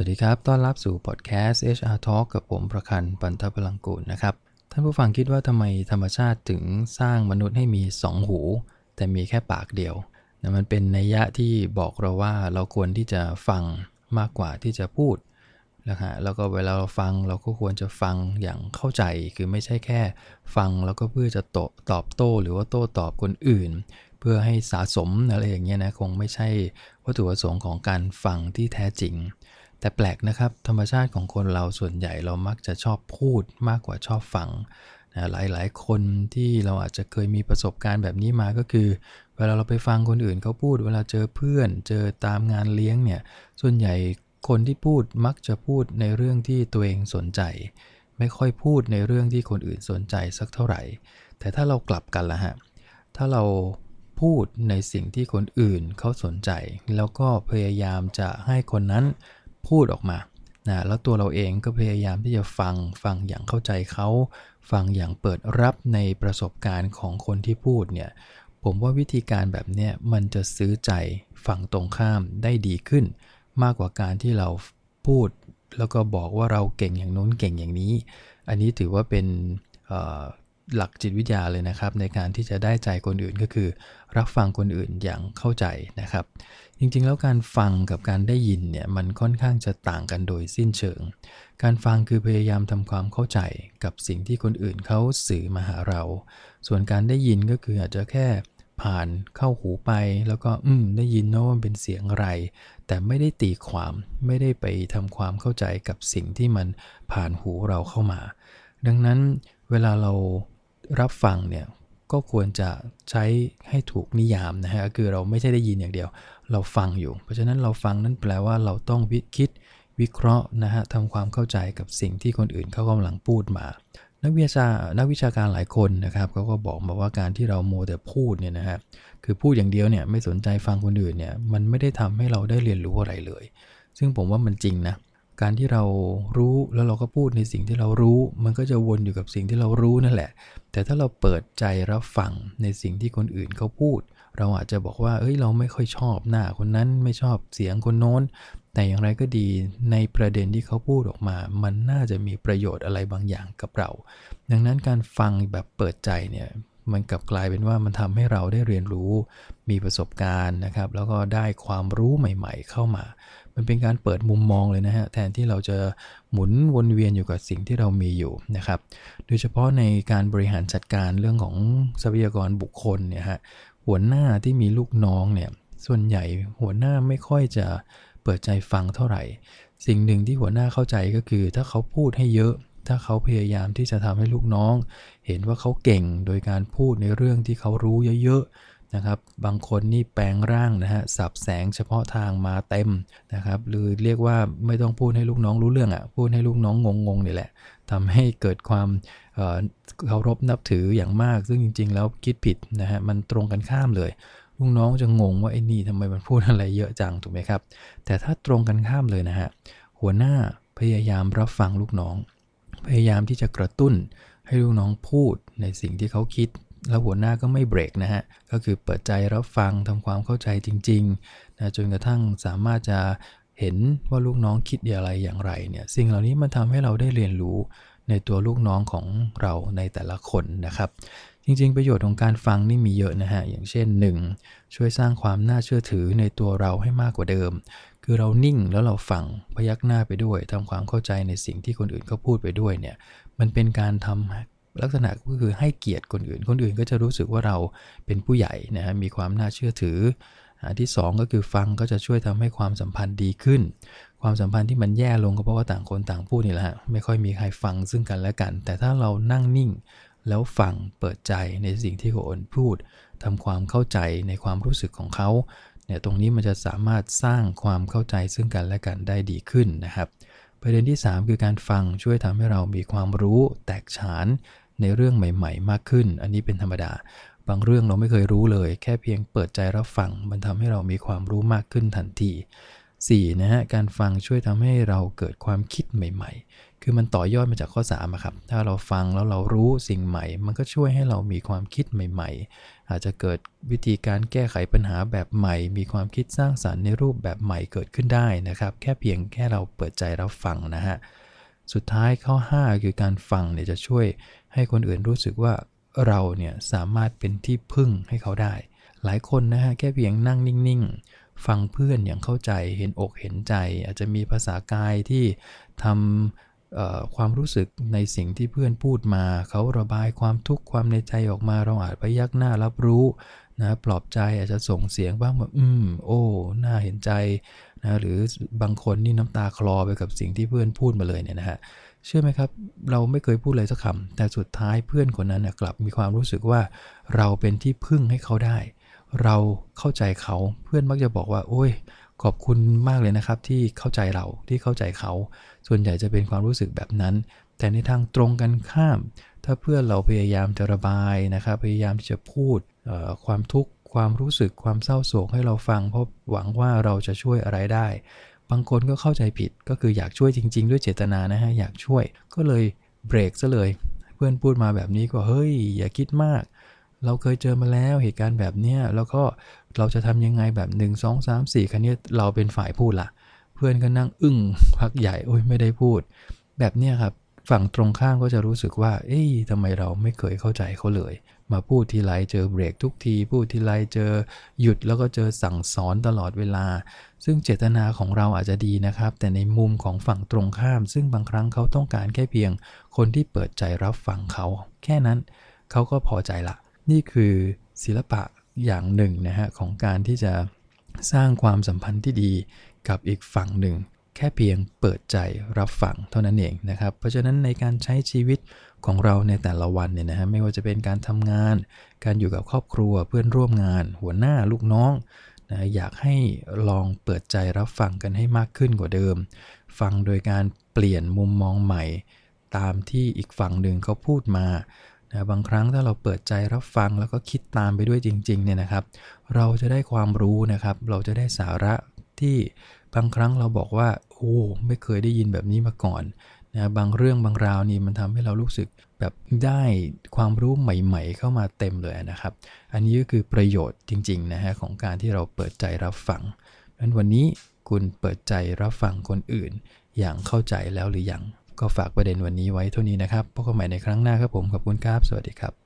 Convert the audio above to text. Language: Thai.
วัสดีครับ ต้อนรับสู่พอดแคสต์ HR Talk กับผมประคันปันทพลังกูลนะครับ ท่านผู้ฟังคิดว่าทำไมธรรมชาติถึงสร้างมนุษย์ให้มี 2 หู แต่มีแค่ปากเดียวนะมันเป็นนัยยะที่บอกเราว่าเราควรที่จะฟังมากกว่าที่จะพูดนะฮะแล้วก็เวลาเราฟังเราก็ควรจะฟังอย่างเข้าใจ คือไม่ใช่แค่ฟังแล้วก็เพื่อจะตตอบโต้ หรือว่าโต้ตอบคนอื่น เพื่อให้สะสมอะไรอย่างเงี้ยนะคงไม่ใช่วัตถุประสงค์ของการฟังที่แท้จริง แต่แปลกนะครับ ธรรมชาติของคนเราส่วนใหญ่เรามักจะชอบพูดมากกว่าชอบฟังนะหลาย ๆ คนที่เราอาจจะเคยมีประสบการณ์แบบนี้มาก็คือ เวลาเราไปฟังคนอื่นเขาพูด เวลาเจอเพื่อน เจอตามงานเลี้ยงเนี่ยส่วนใหญ่คนที่พูดมักจะพูดในเรื่องที่ตัวเองสนใจ ไม่ค่อยพูดในเรื่องที่คนอื่นสนใจสักเท่าไหร่ แต่ถ้าเรากลับกันละฮะถ้าเราพูดในสิ่งที่คนอื่นเขาสนใจ แล้วก็พยายามจะให้คนนั้น พูดออกมานะแล้วตัวเราเองก็พยายามที่จะฟังฟังอย่างเข้าใจเขาฟังอย่างเปิดรับในประสบการณ์ของคนที่พูดเนี่ยผมว่าวิธีการแบบนี้มันจะซื้อใจฝั่งตรงข้ามได้ดีขึ้น มากกว่าการที่เราพูดแล้วก็บอกว่าเราเก่งอย่างนู้นเก่งอย่างนี้ อันนี้ถือว่าเป็น หลักจิตวิทยาเลยนะครับ ในการที่จะได้ใจคนอื่นก็คือ รับฟังคนอื่นอย่างเข้าใจนะครับ จริงๆ แล้วการฟังกับการได้ยินเนี่ยมันค่อนข้างจะต่างกันโดยสิ้นเชิง การฟังคือพยายามทำความเข้าใจกับสิ่งที่คนอื่นเขาสื่อมาหาเรา ส่วนการได้ยินก็คืออาจจะแค่ผ่านเข้าหูไปแล้วก็อืมได้ยินนะว่าเป็นเสียงอะไร แต่ไม่ได้ตีความไม่ได้ไปทำความเข้าใจกับสิ่งที่มันผ่านหูเราเข้ามา ดังนั้นเวลาเรา รับฟังเนี่ยก็ควรจะใช้ให้ถูกนิยามนะฮะคือเราไม่ใช่ได้ยินอย่างเดียว เราฟังอยู่ เพราะฉะนั้นเราฟังนั้นแปลว่าเราต้องวิคิดวิเคราะห์นะฮะทำความเข้าใจกับสิ่งที่คนอื่นเขากำลังพูดมา นักวิชานักวิชาการหลายคนนะครับเขาก็บอกมาว่าการที่เราโมแต่พูดเนี่ยนะครับคือพูดอย่างเดียวเนี่ยไม่สนใจฟังคนอื่นเนี่ยมันไม่ได้ทำให้เราได้เรียนรู้อะไรเลย ซึ่งผมว่ามันจริงนะ การที่เรารู้แล้วเราก็พูดในสิ่งที่เรารู้ มันก็จะวนอยู่กับสิ่งที่เรารู้นั่นแหละ แต่ถ้าเราเปิดใจรับฟังในสิ่งที่คนอื่นเขาพูด เราอาจจะบอกว่าเอ้ยเราไม่ค่อยชอบหน้าคนนั้นไม่ชอบเสียงคนโน้น แต่อย่างไรก็ดีในประเด็นที่เขาพูดออกมา มันน่าจะมีประโยชน์อะไรบางอย่างกับเรา ดังนั้นการฟังแบบเปิดใจเนี่ยมันกลับกลายเป็นว่ามันทำให้เราได้เรียนรู้ มีประสบการณ์นะครับ แล้วก็ได้ความรู้ใหม่ ๆ เข้ามา มันเป็นการเปิดมุมมองเลยนะฮะแทนที่เราจะหมุนวนเวียนอยู่กับสิ่งที่เรามีอยู่นะครับ โดยเฉพาะในการบริหารจัดการเรื่องของทรัพยากรบุคคลเนี่ยฮะหัวหน้าที่มีลูกน้องเนี่ยส่วนใหญ่หัวหน้าไม่ค่อยจะเปิดใจฟังเท่าไหร่ สิ่งหนึ่งที่หัวหน้าเข้าใจก็คือ ถ้าเขาพูดให้เยอะ ถ้าเขาพยายามที่จะทำให้ลูกน้อง เห็นว่าเขาเก่งโดยการพูดในเรื่องที่เขารู้เยอะ นะครับ บางคนนี่แปลงร่างนะฮะสับแสงเฉพาะทางมาเต็มนะครับหรือเรียกว่าไม่ต้องพูดให้ลูกน้องรู้เรื่องอะ่ะพูดให้ลูกน้องงงๆนี่แหละทำให้เกิดความเคารพนับถืออย่างมาก ซึ่งจริง ๆ แล้วคิดผิดนะฮะมันตรงกันข้ามเลยลูกน้องจะงงว่าไอ้นี่ทำไมมันพูดอะไรเยอะจังถูกไหมครับ แต่ถ้าตรงกันข้ามเลยนะฮะหัวหน้าพยายามรับฟังลูกน้อง พยายามที่จะกระตุ้นให้ลูกน้องพูดในสิ่งที่เขาคิด แล้วหัวหน้าก็ไม่เบรกนะฮะ ก็คือเปิดใจรับฟังทำความเข้าใจจริงๆนะจนกระทั่งสามารถจะเห็นว่าลูกน้องคิดอะไรอย่างไรเนี่ย สิ่งเหล่านี้มันทำให้เราได้เรียนรู้ในตัวลูกน้องของเราในแต่ละคนนะครับ จริงๆ ประโยชน์ของการฟังนี่มีเยอะนะฮะ อย่างเช่น 1. ช่วยสร้างความน่าเชื่อถือในตัวเราให้มากกว่าเดิม คือเรานิ่งแล้วเราฟังพยักหน้าไปด้วยทำความเข้าใจในสิ่งที่คนอื่นเขาพูดไปด้วยเนี่ย มันเป็นการทำ ลักษณะก็คือให้เกียรติคนอื่น คนอื่นก็จะรู้สึกว่าเราเป็นผู้ใหญ่นะฮะมีความน่าเชื่อถืออันที่ 2 ก็คือฟังก็จะช่วยทำให้ความสัมพันธ์ดีขึ้น ความสัมพันธ์ที่มันแย่ลงก็เพราะว่าต่างคนต่างพูดนี่แหละไม่ค่อยมีใครฟังซึ่งกันและกัน แต่ถ้าเรานั่งนิ่ง แล้วฟังเปิดใจในสิ่งที่คนอื่นพูดทำความเข้าใจในความรู้สึกของเขาเนี่ยตรงนี้มันจะสามารถสร้างความเข้าใจซึ่งกันและกันได้ดีขึ้นนะครับ ประเด็นที่ 3 คือการฟังช่วยทำให้เรามีความรู้แตกฉาน ในเรื่องใหม่ๆ มากขึ้น อันนี้เป็นธรรมดา บางเรื่องเราไม่เคยรู้เลย แค่เพียงเปิดใจรับฟัง มันทำให้เรามีความรู้มากขึ้นทันที 4 นะฮะ การฟังช่วยทำให้เราเกิดความคิดใหม่ ๆ คือมันต่อยอดมาจากข้อ3อะครับ ถ้าเราฟังแล้วเรารู้สิ่งใหม่ มันก็ช่วยให้เรามีความคิดใหม่ ๆ อาจจะเกิดวิธีการแก้ไขปัญหาแบบใหม่ มีความคิดสร้างสรรค์ในรูปแบบใหม่เกิดขึ้นได้นะครับ แค่เพียงแค่เราเปิดใจรับฟังนะฮะ สุดท้ายข้อ 5 คือการฟังเนี่ยจะช่วยให้คนอื่นรู้สึกว่าเราเนี่ยสามารถเป็นที่พึ่งให้เขาได้ หลายคนนะฮะแค่เพียงนั่งนิ่งๆ ฟังเพื่อนอย่างเข้าใจเห็นอกเห็นใจ อาจจะมีภาษากายที่ทำความรู้สึกในสิ่งที่เพื่อนพูดมา เขาระบายความทุกข์ความในใจออกมาเราอาจไปยักหน้ารับรู้ นะปลอบใจอาจจะส่งเสียงบ้างแบบอืมโอ้น่าเห็นใจนะหรือบางคนนี่น้ำตาคลอไปกับสิ่งที่เพื่อนพูดมาเลยเนี่ยนะฮะเชื่อไหมครับ เราไม่เคยพูดอะไรสักคำแต่สุดท้ายเพื่อนคนนั้นกลับมีความรู้สึกว่าเราเป็นที่พึ่งให้เขาได้ เราเข้าใจเขาเพื่อนมักจะบอกว่า โอ้ย ขอบคุณมากเลยนะครับที่เข้าใจเราที่เข้าใจเขา ส่วนใหญ่จะเป็นความรู้สึกแบบนั้น แต่ในทางตรงกันข้าม ถ้าเพื่อนเราพยายามจะระบายนะครับพยายามที่จะพูด ความทุกข์ความรู้สึกความเศร้าโศกให้เราฟัง เพราะหวังว่าเราจะช่วยอะไรได้ บางคนก็เข้าใจผิดก็คืออยากช่วยจริง ๆ ด้วยเจตนานะฮะอยากช่วยก็เลยเบรกซะเลย เพื่อนพูดมาแบบนี้ก็เฮ้ย อย่าคิดมาก เราเคยเจอมาแล้วเหตุการณ์แบบเนี้ยแล้วก็เราจะทำยังไงแบบ1 2 3 4คันนี้เราเป็นฝ่ายพูดละเพื่อนก็นั่งอึ้งพักใหญ่โอ้ยไม่ได้พูด แบบเนี้ยครับฝั่งตรงข้ามก็จะรู้สึกว่า เอ๊ะทำไมเราไม่เคยเข้าใจเขาเลย มาพูดทีไรเจอเบรกทุกทีพูดทีไรเจอหยุดแล้วก็เจอสั่งสอนตลอดเวลา ซึ่งเจตนาของเราอาจจะดีนะครับ แต่ในมุมของฝั่งตรงข้าม ซึ่งบางครั้งเขาต้องการแค่เพียง คนที่เปิดใจรับฟังเขา แค่นั้นเขาก็พอใจละ นี่คือศิลปะอย่างหนึ่งนะฮะของการที่จะสร้างความสัมพันธ์ที่ดีกับอีกฝั่งหนึ่ง แค่เพียงเปิดใจรับฟังเท่านั้นเองนะครับ เพราะฉะนั้นในการใช้ชีวิต ของเราในแต่ละวันเนี่ยนะฮะไม่ว่าจะเป็นการทำงาน การอยู่กับครอบครัวเพื่อนร่วมงาน หัวหน้าลูกน้องนะอยากให้ลองเปิดใจรับฟังกันให้มากขึ้นกว่าเดิม ฟังโดยการเปลี่ยนมุมมองใหม่ ตามที่อีกฝั่งหนึ่งเขาพูดมานะบางครั้งถ้าเราเปิดใจรับฟังแล้วก็คิดตามไปด้วยจริงๆเนี่ยนะครับ เราจะได้ความรู้นะครับ เราจะได้สาระที่บางครั้งเราบอกว่าโอ้ไม่เคยได้ยินแบบนี้มาก่อน นะบางเรื่องบางราวนี่มันทำให้เรารู้สึกแบบได้ความรู้ใหม่ๆ เข้ามาเต็มเลยนะครับ อันนี้ก็คือประโยชน์จริงๆนะฮะของการที่เราเปิดใจรับฟังนั้นวันนี้คุณเปิดใจรับฟังคนอื่น อย่างเข้าใจแล้วหรือยังก็ฝากประเด็นวันนี้ไว้เท่านี้นะครับพบกันใหม่ในครั้งหน้าครับผมขอบคุณครับสวัสดีครับ